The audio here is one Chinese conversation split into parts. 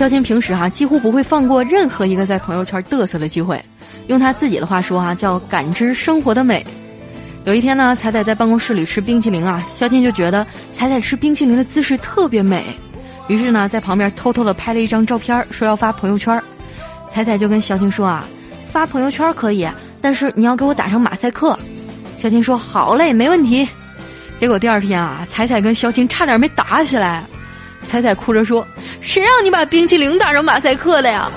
肖金平时哈几乎不会放过任何一个在朋友圈嘚瑟的机会，用他自己的话说哈叫感知生活的美。有一天呢，彩彩在办公室里吃冰淇淋啊，肖金就觉得彩彩吃冰淇淋的姿势特别美，于是呢在旁边偷偷的拍了一张照片，说要发朋友圈。彩彩就跟肖金说啊，发朋友圈可以，但是你要给我打上马赛克。肖金说好嘞，没问题。结果第二天啊，彩彩跟肖金差点没打起来，彩彩哭着说。谁让你把冰淇淋打上马赛克的呀？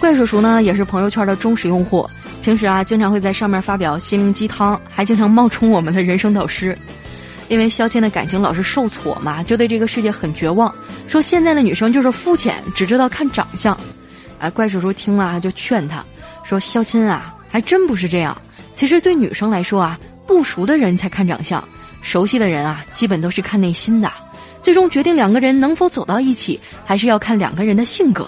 怪叔叔呢，也是朋友圈的忠实用户，平时啊，经常会在上面发表心灵鸡汤，还经常冒充我们的人生导师。因为肖钦的感情老是受挫嘛，就对这个世界很绝望，说现在的女生就是肤浅，只知道看长相。哎，怪叔叔听了就劝他，说肖钦啊，还真不是这样。其实对女生来说啊，不熟的人才看长相，熟悉的人啊，基本都是看内心的。最终决定两个人能否走到一起，还是要看两个人的性格。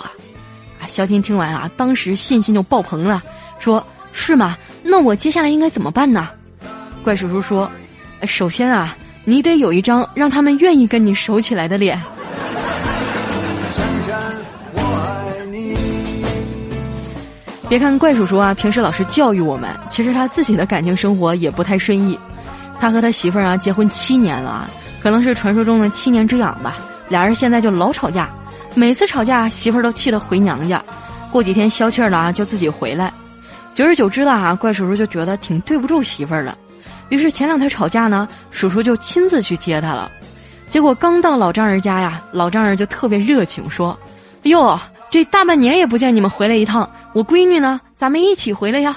啊，肖金听完啊，当时信心就爆棚了，说是吗？那我接下来应该怎么办呢？怪叔叔说，首先啊，你得有一张让他们愿意跟你熟起来的脸。别看怪叔叔啊，平时老是教育我们，其实他自己的感情生活也不太顺意。他和他媳妇儿啊结婚七年了啊，可能是传说中的七年之痒吧。俩人现在就老吵架，每次吵架媳妇儿都气得回娘家，过几天消气儿了啊就自己回来。久而久之了啊，怪叔叔就觉得挺对不住媳妇儿的，于是前两天吵架呢，叔叔就亲自去接她了。结果刚到老丈人家呀，老丈人就特别热情说：“哟。”这大半年也不见你们回来一趟，我闺女呢？咱们一起回来呀。